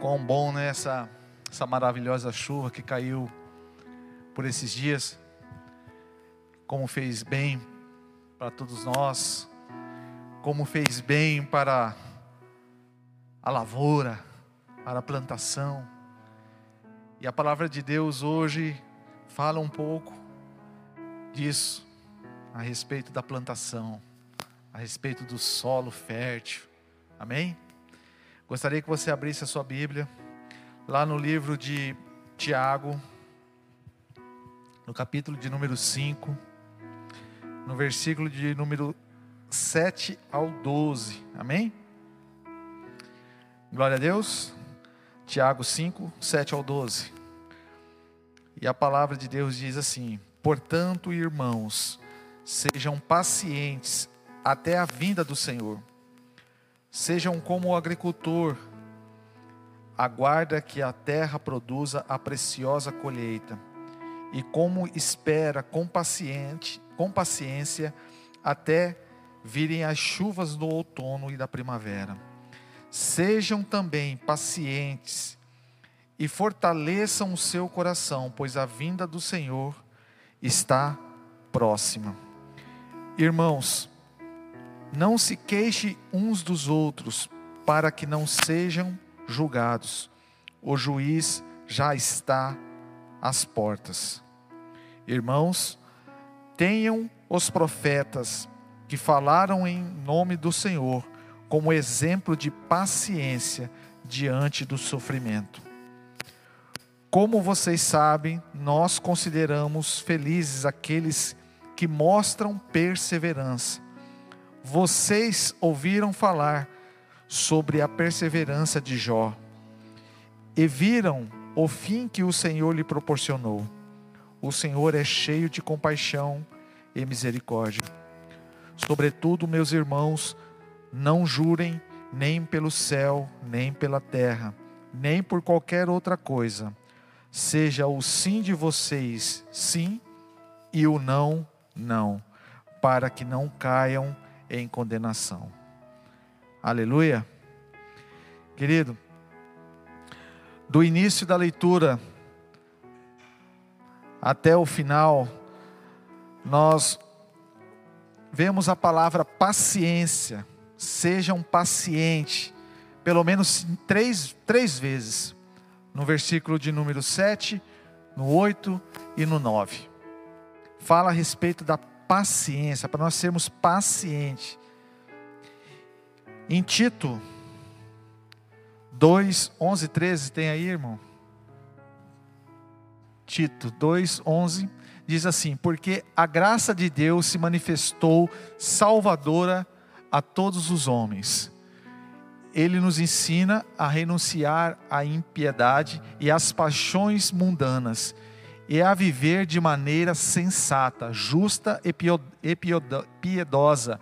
Quão bom, né? Essa, essa maravilhosa chuva que caiu por esses dias. Como fez bem para todos nós. Como fez bem para a lavoura, para a plantação. E a palavra de Deus hoje fala um pouco disso, a respeito da plantação, a respeito do solo fértil. Amém? Gostaria que você abrisse a sua Bíblia, lá no livro de Tiago, no capítulo de número 5, no versículo de número 7 ao 12. Amém? Glória a Deus. Tiago 5, 7 ao 12. E a palavra de Deus diz assim: Portanto, irmãos, sejam pacientes até a vinda do Senhor. Sejam como o agricultor, aguarda que a terra produza a preciosa colheita, e como espera com, paciente, com paciência até virem as chuvas do outono e da primavera. Sejam também pacientes e fortaleçam o seu coração, pois a vinda do Senhor está próxima. Irmãos, não se queixe uns dos outros, para que não sejam julgados. O juiz já está às portas. Irmãos, tenham os profetas que falaram em nome do Senhor como exemplo de paciência diante do sofrimento. Como vocês sabem, nós consideramos felizes aqueles que mostram perseverança vocês ouviram falar sobre a perseverança de Jó e viram o fim que o Senhor lhe proporcionou. O Senhor é cheio de compaixão e misericórdia. Sobretudo, meus irmãos, não jurem nem pelo céu, nem pela terra, nem por qualquer outra coisa. Seja o sim de vocês sim e o não, não, para que não caiam em condenação. Aleluia. Querido, do início da leitura até o final, nós vemos a palavra paciência. Sejam pacientes, pelo menos três, três vezes, no versículo de número 7, no 8 e no 9. Fala a respeito da paciência, para nós sermos pacientes. Em Tito 2, 11, 13, tem aí, irmão? Tito 2, 11, diz assim: Porque a graça de Deus se manifestou salvadora a todos os homens. Ele nos ensina a renunciar à impiedade e às paixões mundanas e a viver de maneira sensata, justa e piedosa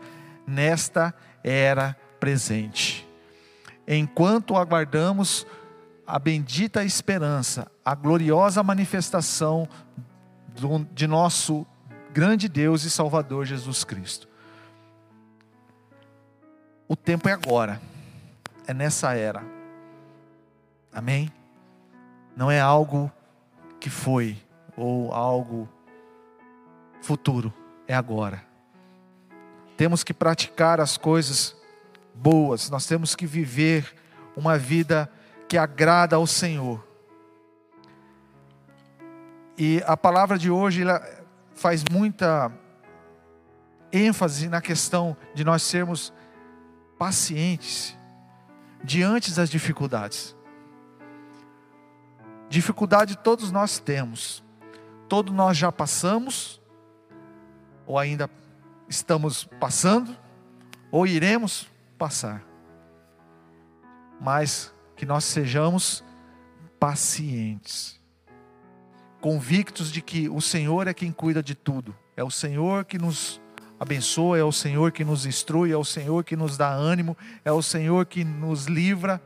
nesta era presente. Enquanto aguardamos a bendita esperança, a gloriosa manifestação de nosso grande Deus e Salvador Jesus Cristo. O tempo é agora, é nessa era. Amém? Não é algo que foi, ou algo futuro, é agora. Temos que praticar as coisas boas, nós temos que viver uma vida que agrada ao Senhor. E a palavra de hoje ela faz muita ênfase na questão de nós sermos pacientes diante das dificuldades. Dificuldade todos nós temos. Todos nós já passamos, ou ainda estamos passando, ou iremos passar. Mas que nós sejamos pacientes, convictos de que o Senhor é quem cuida de tudo, é o Senhor que nos abençoa, é o Senhor que nos instrui, é o Senhor que nos dá ânimo, é o Senhor que nos livra,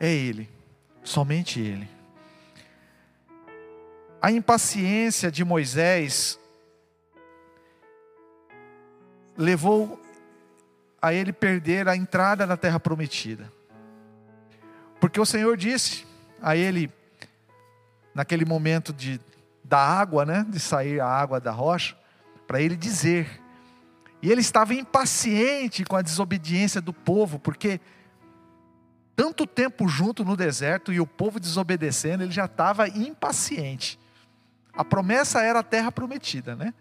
é Ele, somente Ele. A impaciência de Moisés levou a ele perder a entrada na terra prometida. Porque o Senhor disse a ele, naquele momento de, da água, né, de sair a água da rocha, para ele dizer. E ele estava impaciente com a desobediência do povo, porque tanto tempo junto no deserto e o povo desobedecendo, ele já estava impaciente. A promessa era a terra prometida, né?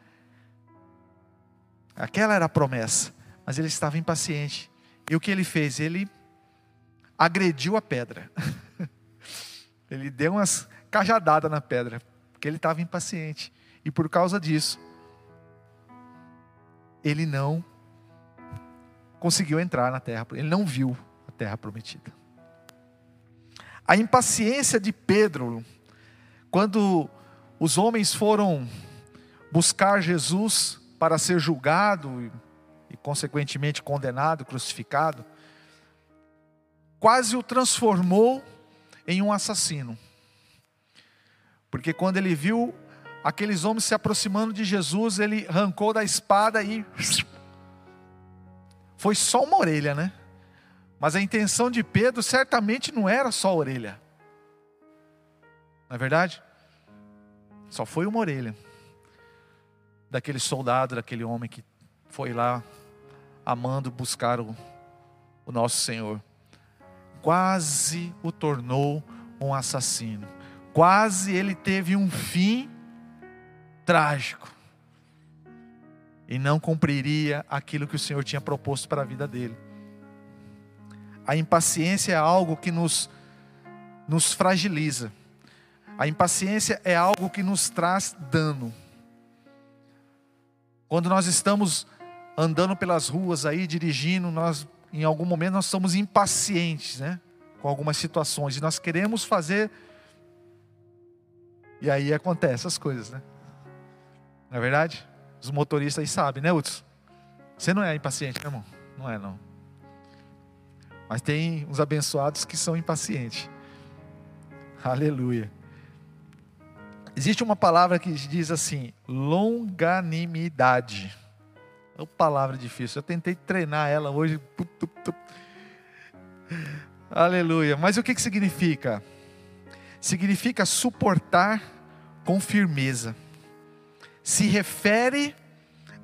Aquela era a promessa, mas ele estava impaciente. E o que ele fez? Ele agrediu a pedra. ele deu umas cajadadas na pedra, porque ele estava impaciente. E por causa disso, ele não conseguiu entrar na terra, ele não viu a terra prometida. A impaciência de Pedro, quando os homens foram buscar Jesus para ser julgado e, e consequentemente condenado, crucificado, quase o transformou em um assassino. Porque quando ele viu aqueles homens se aproximando de Jesus, ele arrancou da espada e. Foi só uma orelha, né? Mas a intenção de Pedro certamente não era só a orelha. Não é verdade? Só foi uma orelha. Daquele soldado, daquele homem que foi lá amando buscar o, o nosso Senhor. Quase o tornou um assassino. Quase ele teve um fim trágico. E não cumpriria aquilo que o Senhor tinha proposto para a vida dele. A impaciência é algo que nos, nos fragiliza. A impaciência é algo que nos traz dano. Quando nós estamos andando pelas ruas aí, dirigindo, nós, em algum momento, nós somos impacientes, né? Com algumas situações. E nós queremos fazer. E aí acontecem as coisas, né? Não é verdade? Os motoristas aí sabem, né, Hudson? Você não é impaciente, né, irmão? Não é, não. Mas tem uns abençoados que são impacientes. Aleluia. Existe uma palavra que diz assim: longanimidade. É uma palavra difícil. Eu tentei treinar ela hoje. Aleluia. Mas o que, que significa? Significa suportar com firmeza. Se refere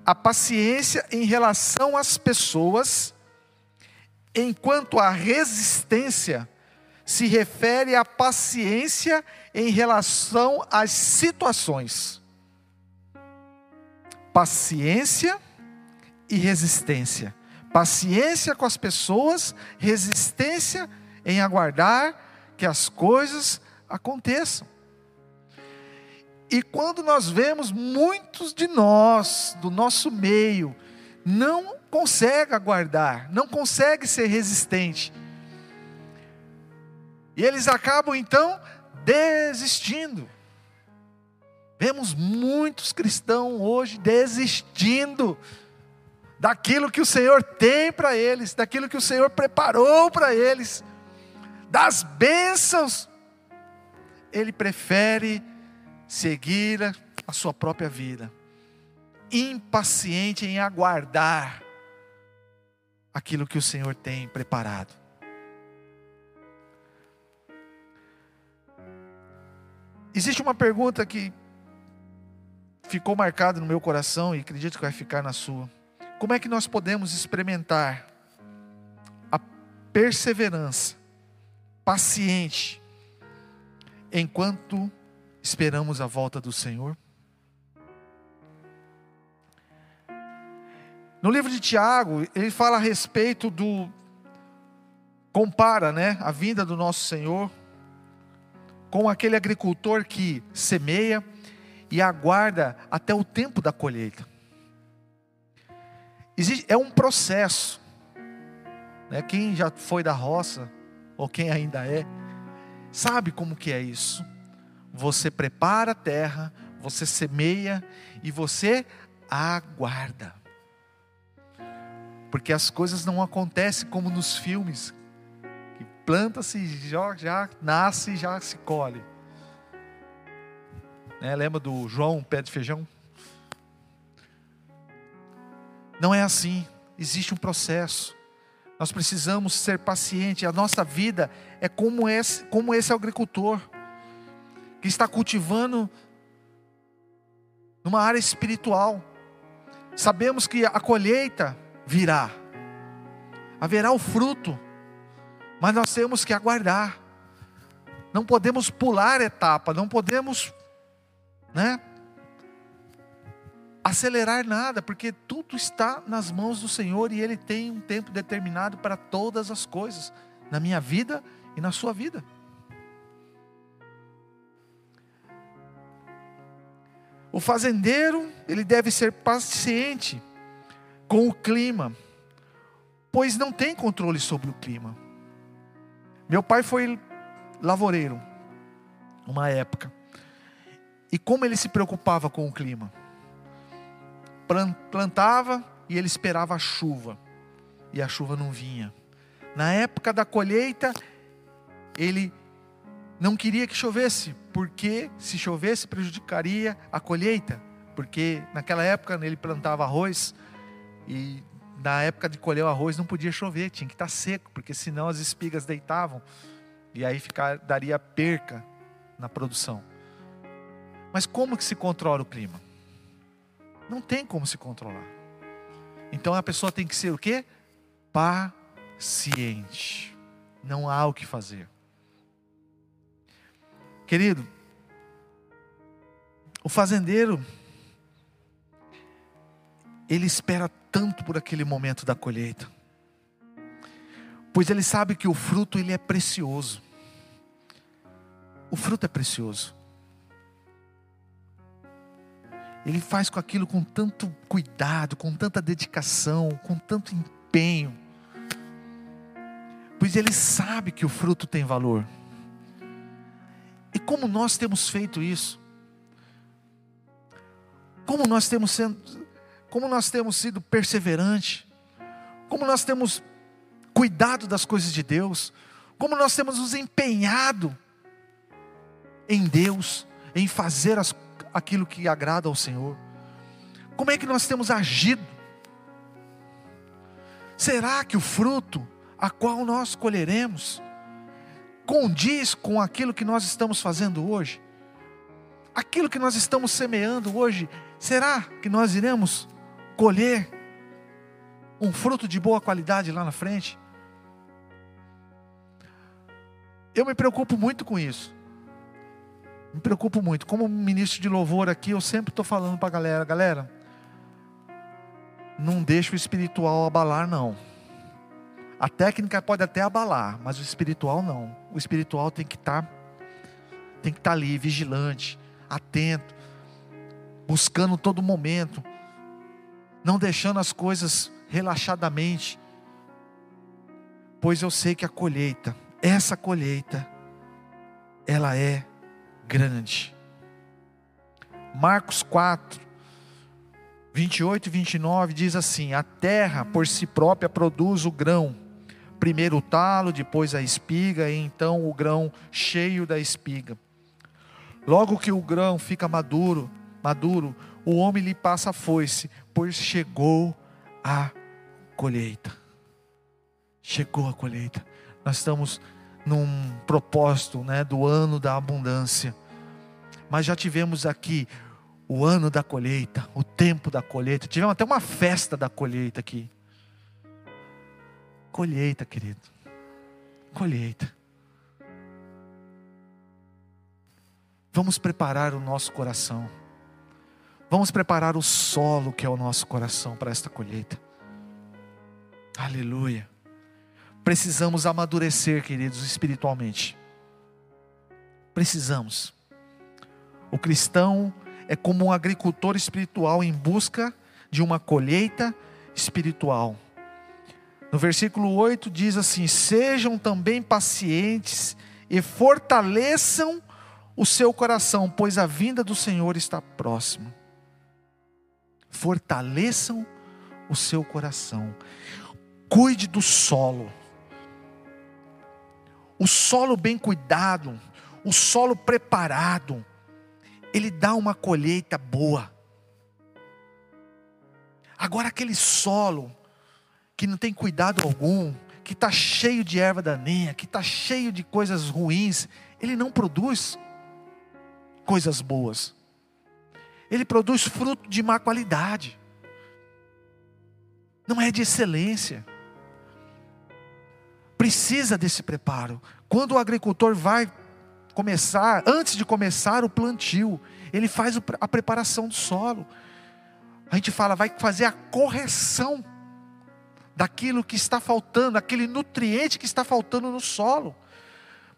à paciência em relação às pessoas enquanto a resistência se refere à paciência em relação às situações. Paciência e resistência. Paciência com as pessoas, resistência em aguardar que as coisas aconteçam. E quando nós vemos muitos de nós, do nosso meio, não consegue aguardar, não consegue ser resistente. E eles acabam então desistindo. Vemos muitos cristãos hoje desistindo daquilo que o Senhor tem para eles, daquilo que o Senhor preparou para eles, das bênçãos. Ele prefere seguir a sua própria vida, impaciente em aguardar aquilo que o Senhor tem preparado. Existe uma pergunta que ficou marcada no meu coração e acredito que vai ficar na sua. Como é que nós podemos experimentar a perseverança paciente enquanto esperamos a volta do Senhor? No livro de Tiago, ele fala a respeito do. Compara né, a vinda do nosso Senhor com aquele agricultor que semeia e aguarda até o tempo da colheita. É um processo. Né? Quem já foi da roça, ou quem ainda é, sabe como que é isso. Você prepara a terra, você semeia e você aguarda. Porque as coisas não acontecem como nos filmes, planta-se, já, já nasce já se colhe. Né? Lembra do João, pé de feijão? Não é assim, existe um processo. Nós precisamos ser pacientes. A nossa vida é como esse, como esse agricultor que está cultivando numa área espiritual. Sabemos que a colheita virá, haverá o fruto, mas nós temos que aguardar. Não podemos pular etapa, não podemos, né? acelerar nada, porque tudo está nas mãos do Senhor e Ele tem um tempo determinado para todas as coisas, na minha vida e na sua vida. O fazendeiro, ele deve ser paciente com o clima, pois não tem controle sobre o clima. Meu pai foi lavoureiro, uma época, e como ele se preocupava com o clima? plantava e ele esperava a chuva, e a chuva não vinha. Na época da colheita, ele não queria que chovesse, porque se chovesse prejudicaria a colheita, porque naquela época ele plantava arroz e na época de colher o arroz não podia chover, tinha que estar seco, porque senão as espigas deitavam e aí ficar, daria perca na produção. Mas como que se controla o clima? Não tem como se controlar. Então a pessoa tem que ser o quê? Paciente. Não há o que fazer. Querido, o fazendeiro ele espera tanto por aquele momento da colheita. Pois ele sabe que o fruto ele é precioso. O fruto é precioso. Ele faz com aquilo com tanto cuidado, com tanta dedicação, com tanto empenho. Pois ele sabe que o fruto tem valor. E como nós temos feito isso? Como nós temos sendo, como nós temos sido perseverantes? Como nós temos cuidado das coisas de Deus? Como nós temos nos empenhado em Deus, em fazer as aquilo que agrada ao Senhor? Como é que nós temos agido? Será que o fruto a qual nós colheremos condiz com aquilo que nós estamos fazendo hoje? Aquilo que nós estamos semeando hoje, será que nós iremos colher um fruto de boa qualidade lá na frente? Eu me preocupo muito com isso. Me preocupo muito. Como ministro de louvor aqui, eu sempre estou falando para a galera: galera, não deixa o espiritual abalar, não. A técnica pode até abalar, mas o espiritual não. O espiritual tem que estar, tá, tem que estar tá ali, vigilante, atento, buscando todo momento, não deixando as coisas relaxadamente, pois eu sei que a colheita, essa colheita, ela é grande. Marcos 4, 28 e 29 diz assim: A terra por si própria produz o grão, primeiro o talo, depois a espiga, e então o grão cheio da espiga. Logo que o grão fica maduro, maduro, o homem lhe passa a foice, pois chegou a colheita. Chegou a colheita. Nós estamos num propósito né, do ano da abundância. Mas já tivemos aqui o ano da colheita, o tempo da colheita. Tivemos até uma festa da colheita aqui. Colheita, querido. Colheita. Vamos preparar o nosso coração. Vamos preparar o solo que é o nosso coração para esta colheita. Aleluia. Precisamos amadurecer, queridos, espiritualmente. Precisamos. O cristão é como um agricultor espiritual em busca de uma colheita espiritual. No versículo 8 diz assim: Sejam também pacientes e fortaleçam o seu coração, pois a vinda do Senhor está próxima. Fortaleçam o seu coração. Cuide do solo o solo bem cuidado, o solo preparado, ele dá uma colheita boa. Agora, aquele solo que não tem cuidado algum, que está cheio de erva daninha, que está cheio de coisas ruins, ele não produz coisas boas. Ele produz fruto de má qualidade. Não é de excelência. Precisa desse preparo. Quando o agricultor vai começar, antes de começar o plantio, ele faz a preparação do solo. A gente fala, vai fazer a correção daquilo que está faltando, aquele nutriente que está faltando no solo.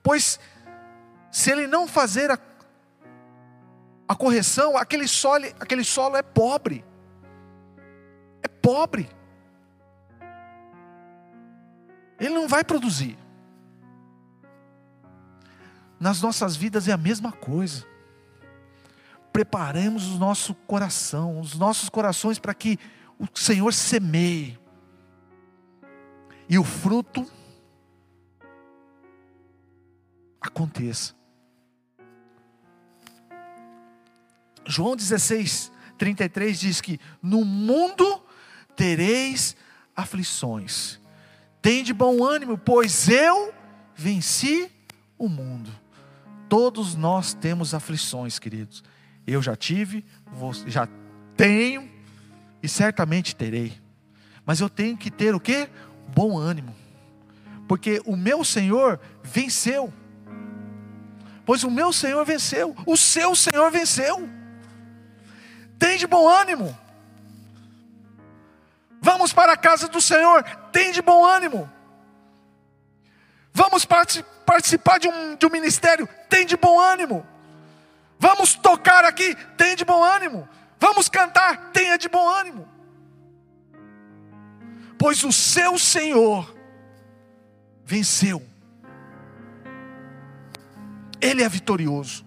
Pois, se ele não fazer a, a correção, aquele solo, aquele solo é pobre. É pobre. Ele não vai produzir. Nas nossas vidas é a mesma coisa. Preparemos o nosso coração, os nossos corações para que o Senhor semeie e o fruto aconteça. João 16, 33 diz que no mundo tereis aflições. Tem de bom ânimo, pois eu venci o mundo. Todos nós temos aflições, queridos. Eu já tive, já tenho e certamente terei. Mas eu tenho que ter o que? bom ânimo, porque o meu Senhor venceu. Pois o meu Senhor venceu, o seu Senhor venceu. Tem de bom ânimo. Vamos para a casa do Senhor, tem de bom ânimo. Vamos participar de um, de um ministério, tem de bom ânimo. Vamos tocar aqui, tem de bom ânimo. Vamos cantar, tenha de bom ânimo pois o seu Senhor venceu. Ele é vitorioso.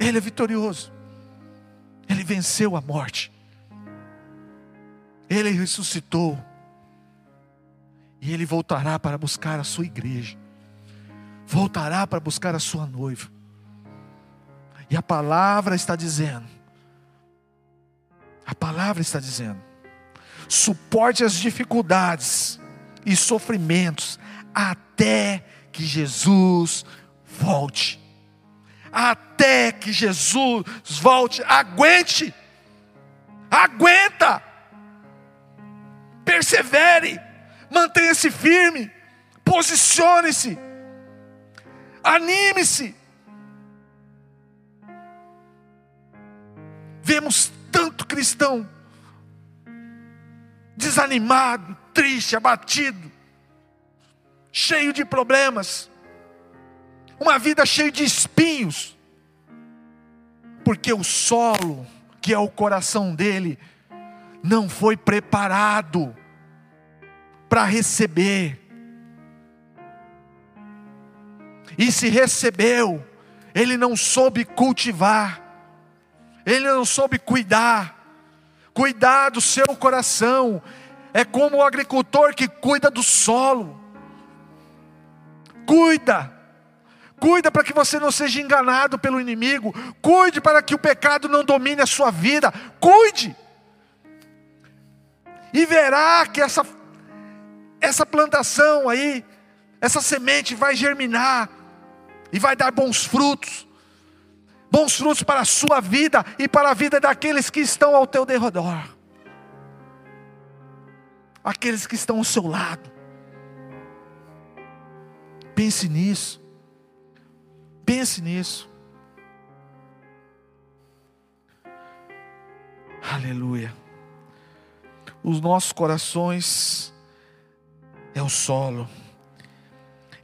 Ele é vitorioso. Ele venceu a morte. Ele ressuscitou. E ele voltará para buscar a sua igreja. Voltará para buscar a sua noiva. E a palavra está dizendo. A palavra está dizendo suporte as dificuldades e sofrimentos até que Jesus volte. Até que Jesus volte, aguente, aguenta, persevere, mantenha-se firme, posicione-se, anime-se. Vemos tanto cristão desanimado, triste, abatido, cheio de problemas, uma vida cheia de espinhos, porque o solo, que é o coração dele, não foi preparado para receber. E se recebeu, ele não soube cultivar, ele não soube cuidar, Cuidar do seu coração é como o agricultor que cuida do solo. Cuida. Cuida para que você não seja enganado pelo inimigo. Cuide para que o pecado não domine a sua vida. Cuide. E verá que essa, essa plantação aí, essa semente vai germinar e vai dar bons frutos bons frutos para a sua vida e para a vida daqueles que estão ao teu derredor, aqueles que estão ao seu lado. Pense nisso, pense nisso. Aleluia. Os nossos corações é o solo.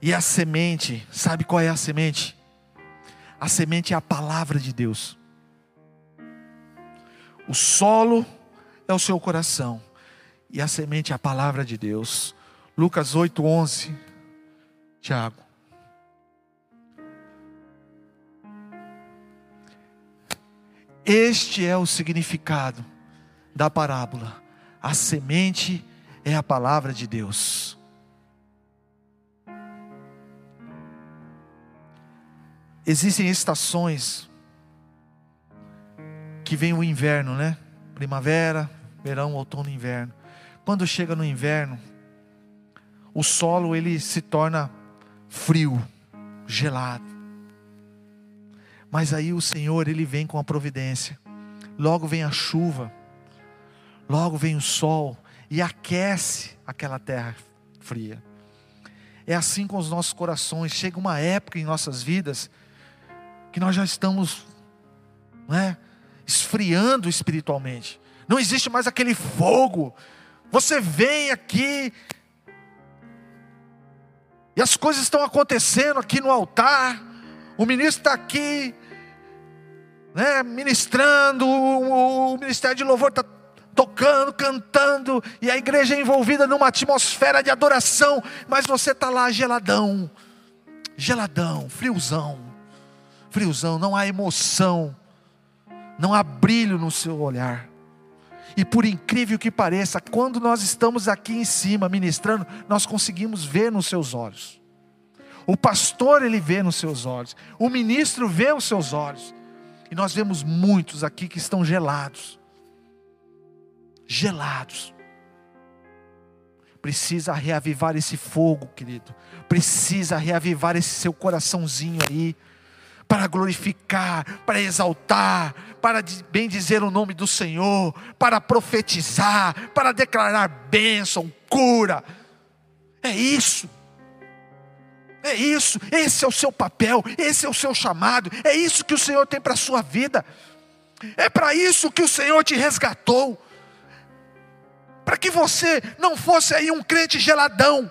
E a semente, sabe qual é a semente? A semente é a palavra de Deus. O solo é o seu coração. E a semente é a palavra de Deus. Lucas 8, 11. Tiago. Este é o significado da parábola. A semente é a palavra de Deus. Existem estações que vem o inverno, né? Primavera, verão, outono, inverno. Quando chega no inverno, o solo ele se torna frio, gelado. Mas aí o Senhor, ele vem com a providência. Logo vem a chuva. Logo vem o sol e aquece aquela terra fria. É assim com os nossos corações. Chega uma época em nossas vidas que nós já estamos, não é, esfriando espiritualmente. Não existe mais aquele fogo. Você vem aqui e as coisas estão acontecendo aqui no altar. O ministro está aqui, né, ministrando, o, o ministério de louvor está tocando, cantando, e a igreja é envolvida numa atmosfera de adoração, mas você está lá geladão, geladão, friozão, friozão, não há emoção, não há brilho no seu olhar. E por incrível que pareça, quando nós estamos aqui em cima ministrando, nós conseguimos ver nos seus olhos. O pastor ele vê nos seus olhos, o ministro vê os seus olhos. E nós vemos muitos aqui que estão gelados. Gelados. Precisa reavivar esse fogo, querido. Precisa reavivar esse seu coraçãozinho aí para glorificar, para exaltar, para bem dizer o nome do Senhor, para profetizar, para declarar bênção, cura. É isso. É isso, esse é o seu papel, esse é o seu chamado, é isso que o Senhor tem para a sua vida, é para isso que o Senhor te resgatou, para que você não fosse aí um crente geladão,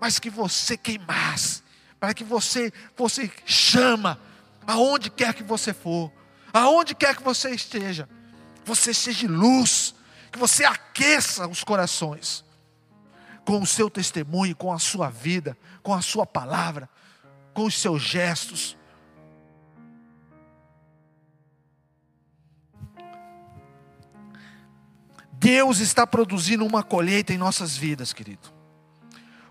mas que você queimasse, para que você fosse chama, aonde quer que você for, aonde quer que você esteja, você seja luz, que você aqueça os corações com o seu testemunho, com a sua vida, com a sua palavra, com os seus gestos. Deus está produzindo uma colheita em nossas vidas, querido.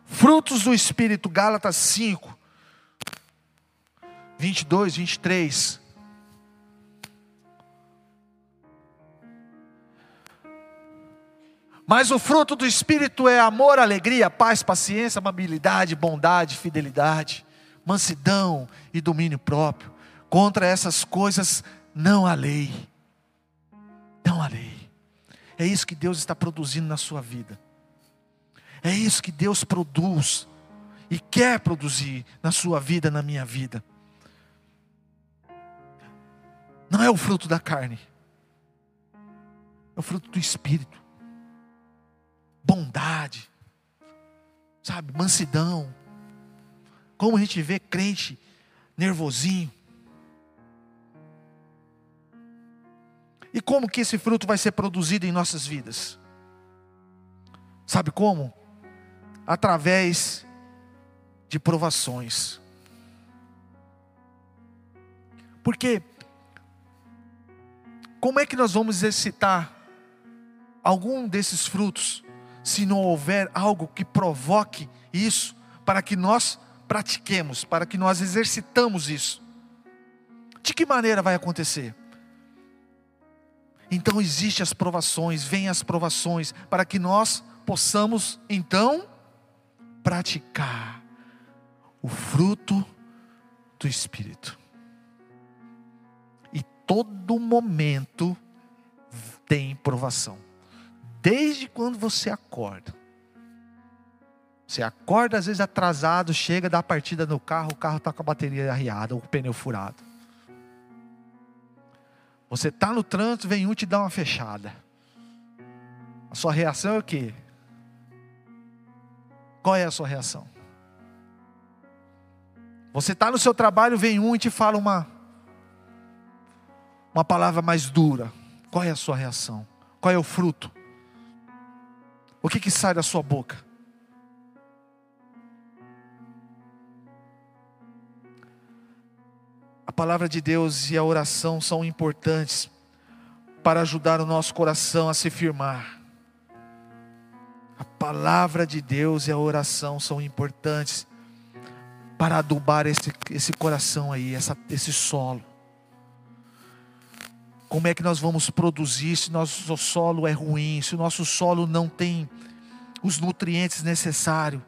Frutos do Espírito, Gálatas 5, 22, 23. Mas o fruto do Espírito é amor, alegria, paz, paciência, amabilidade, bondade, fidelidade, mansidão e domínio próprio. Contra essas coisas não há lei. Não há lei. É isso que Deus está produzindo na sua vida. É isso que Deus produz e quer produzir na sua vida, na minha vida. Não é o fruto da carne, é o fruto do Espírito bondade, sabe, mansidão. Como a gente vê crente nervosinho. E como que esse fruto vai ser produzido em nossas vidas? Sabe como? Através de provações. Porque como é que nós vamos exercitar algum desses frutos se não houver algo que provoque isso, para que nós pratiquemos, para que nós exercitamos isso. De que maneira vai acontecer? Então existem as provações, vêm as provações, para que nós possamos então praticar o fruto do Espírito. E todo momento tem provação desde quando você acorda. Você acorda às vezes atrasado, chega, dá a partida no carro, o carro está com a bateria arriada, o pneu furado. Você está no trânsito, vem um te dar uma fechada. A sua reação é o quê? Qual é a sua reação? Você está no seu trabalho, vem um e te fala uma, uma palavra mais dura. Qual é a sua reação? Qual é o fruto? O que, que sai da sua boca? A palavra de Deus e a oração são importantes para ajudar o nosso coração a se firmar. A palavra de Deus e a oração são importantes para adubar esse, esse coração aí, essa, esse solo. Como é que nós vamos produzir se nosso solo é ruim, se o nosso solo não tem os nutrientes necessários,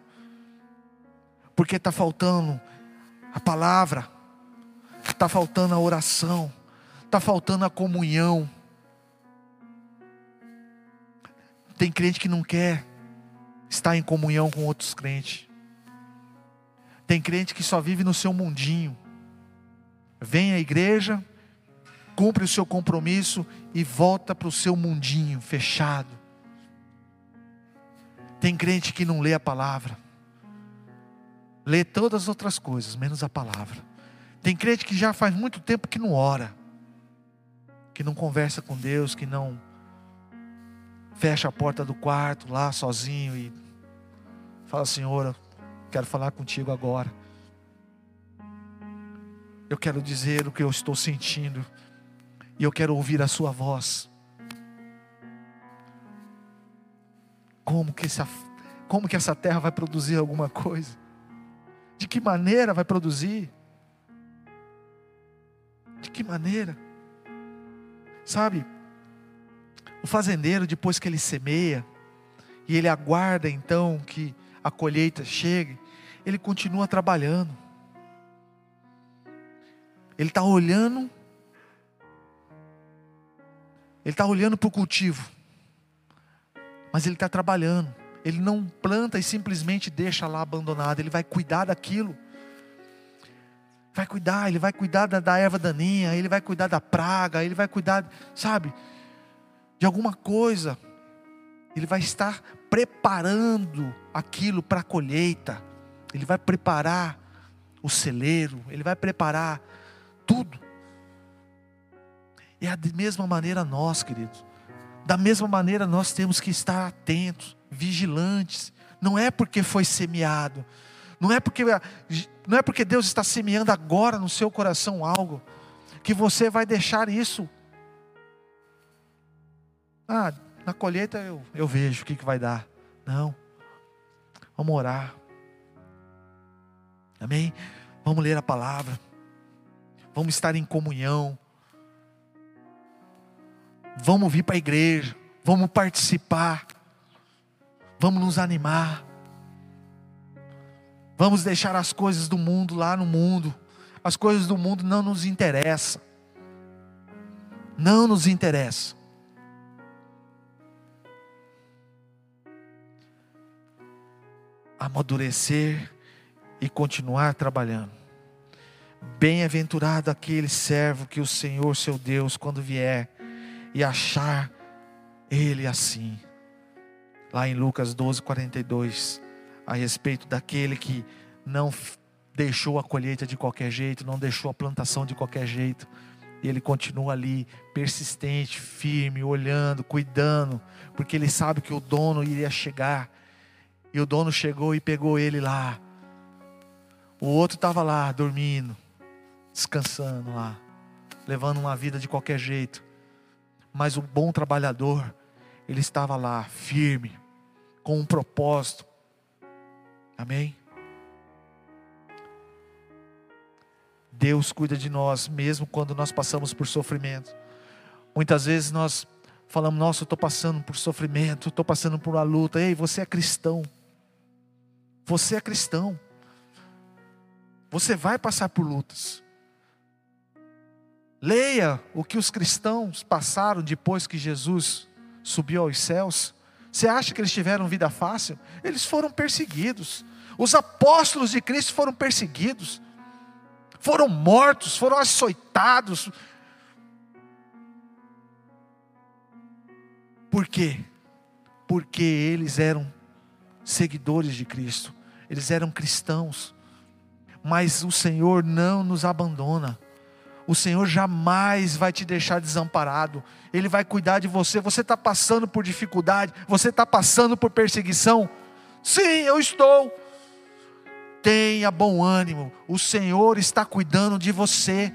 porque está faltando a palavra, está faltando a oração, está faltando a comunhão. Tem crente que não quer estar em comunhão com outros crentes. Tem crente que só vive no seu mundinho. Vem à igreja, cumpre o seu compromisso e volta para o seu mundinho fechado. Tem crente que não lê a palavra, lê todas as outras coisas, menos a palavra. Tem crente que já faz muito tempo que não ora, que não conversa com Deus, que não fecha a porta do quarto lá sozinho e fala: Senhor, quero falar contigo agora. Eu quero dizer o que eu estou sentindo. E eu quero ouvir a sua voz. Como que essa, como que essa terra vai produzir alguma coisa? De que maneira vai produzir? De que maneira? Sabe, o fazendeiro, depois que ele semeia, e ele aguarda então que a colheita chegue, ele continua trabalhando. Ele está olhando, ele está olhando para o cultivo, mas ele está trabalhando. Ele não planta e simplesmente deixa lá abandonado, ele vai cuidar daquilo. Vai cuidar, ele vai cuidar da, da erva daninha, ele vai cuidar da praga, ele vai cuidar, sabe? de alguma coisa, ele vai estar preparando aquilo para a colheita, ele vai preparar o celeiro, ele vai preparar tudo. E é da mesma maneira nós, queridos. Da mesma maneira nós temos que estar atentos, vigilantes. Não é porque foi semeado, não é porque não é porque Deus está semeando agora no seu coração algo que você vai deixar isso ah, na colheita eu, eu vejo o que, que vai dar. Não. Vamos orar. Amém? Vamos ler a palavra. Vamos estar em comunhão. Vamos vir para a igreja. Vamos participar. Vamos nos animar. Vamos deixar as coisas do mundo lá no mundo. As coisas do mundo não nos interessam. Não nos interessam. amadurecer e continuar trabalhando. Bem-aventurado aquele servo que o Senhor seu Deus, quando vier e achar ele assim. Lá em Lucas 12, 42, a respeito daquele que não deixou a colheita de qualquer jeito, não deixou a plantação de qualquer jeito, e ele continua ali, persistente, firme, olhando, cuidando, porque ele sabe que o dono iria chegar e o dono chegou e pegou ele lá. O outro estava lá, dormindo, descansando lá, levando uma vida de qualquer jeito. Mas o bom trabalhador, ele estava lá, firme, com um propósito. Amém? Deus cuida de nós, mesmo quando nós passamos por sofrimento. Muitas vezes nós falamos: Nossa, eu estou passando por sofrimento, estou passando por uma luta. Ei, você é cristão. Você é cristão. Você vai passar por lutas. Leia o que os cristãos passaram depois que Jesus subiu aos céus. Você acha que eles tiveram vida fácil? Eles foram perseguidos. Os apóstolos de Cristo foram perseguidos. Foram mortos, foram açoitados. Por quê? Porque eles eram seguidores de Cristo eles eram cristãos, mas o Senhor não nos abandona. O Senhor jamais vai te deixar desamparado, Ele vai cuidar de você. Você está passando por dificuldade, você está passando por perseguição? Sim, eu estou. Tenha bom ânimo, o Senhor está cuidando de você,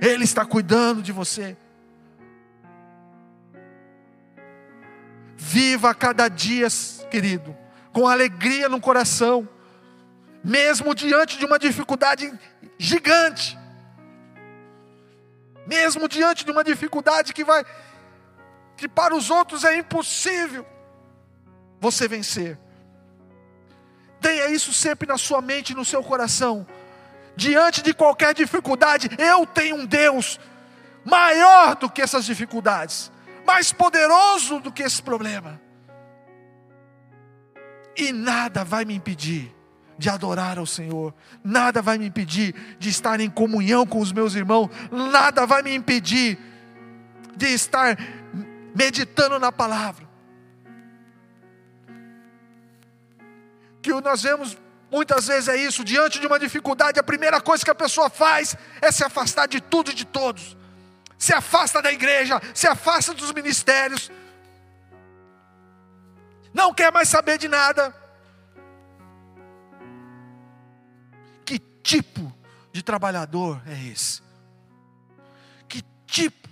Ele está cuidando de você. Viva cada dia, querido, com alegria no coração, mesmo diante de uma dificuldade gigante, mesmo diante de uma dificuldade que vai, que para os outros é impossível, você vencer. Tenha isso sempre na sua mente e no seu coração. Diante de qualquer dificuldade, eu tenho um Deus maior do que essas dificuldades, mais poderoso do que esse problema. E nada vai me impedir de adorar ao Senhor, nada vai me impedir de estar em comunhão com os meus irmãos, nada vai me impedir de estar meditando na palavra. Que nós vemos muitas vezes é isso, diante de uma dificuldade, a primeira coisa que a pessoa faz é se afastar de tudo e de todos. Se afasta da igreja, se afasta dos ministérios, não quer mais saber de nada. Tipo de trabalhador é esse? Que tipo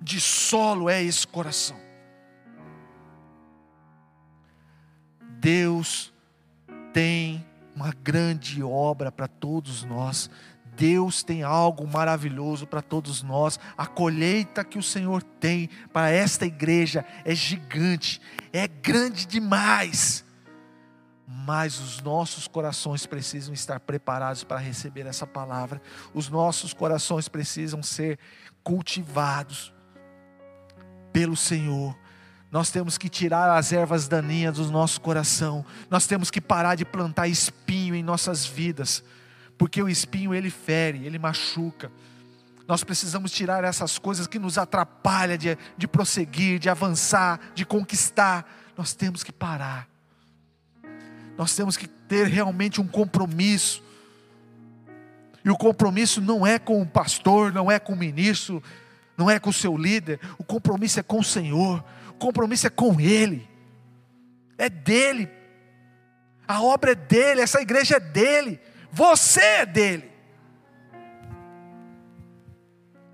de solo é esse coração? Deus tem uma grande obra para todos nós. Deus tem algo maravilhoso para todos nós. A colheita que o Senhor tem para esta igreja é gigante, é grande demais. Mas os nossos corações precisam estar preparados para receber essa palavra. Os nossos corações precisam ser cultivados pelo Senhor. Nós temos que tirar as ervas daninhas do nosso coração. Nós temos que parar de plantar espinho em nossas vidas porque o espinho ele fere, ele machuca. Nós precisamos tirar essas coisas que nos atrapalham de, de prosseguir, de avançar, de conquistar. Nós temos que parar. Nós temos que ter realmente um compromisso. E o compromisso não é com o pastor, não é com o ministro, não é com o seu líder. O compromisso é com o Senhor. O compromisso é com Ele. É dele. A obra é dele, essa igreja é dele. Você é dele.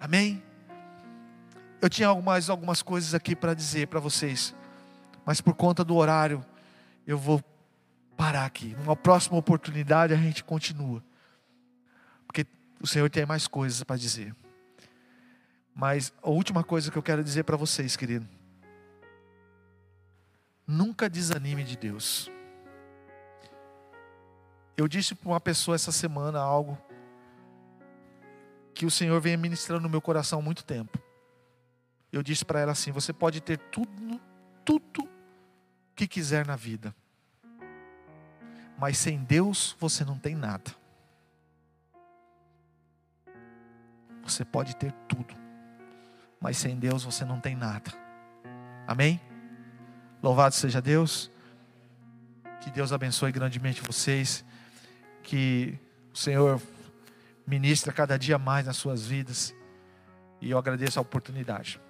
Amém? Eu tinha mais algumas coisas aqui para dizer para vocês, mas por conta do horário, eu vou parar aqui. Numa próxima oportunidade a gente continua, porque o Senhor tem mais coisas para dizer. Mas a última coisa que eu quero dizer para vocês, querido, nunca desanime de Deus. Eu disse para uma pessoa essa semana algo que o Senhor vem ministrando no meu coração há muito tempo. Eu disse para ela assim: você pode ter tudo, tudo que quiser na vida, mas sem Deus você não tem nada. Você pode ter tudo, mas sem Deus você não tem nada. Amém? Louvado seja Deus. Que Deus abençoe grandemente vocês que o Senhor ministra cada dia mais nas suas vidas. E eu agradeço a oportunidade.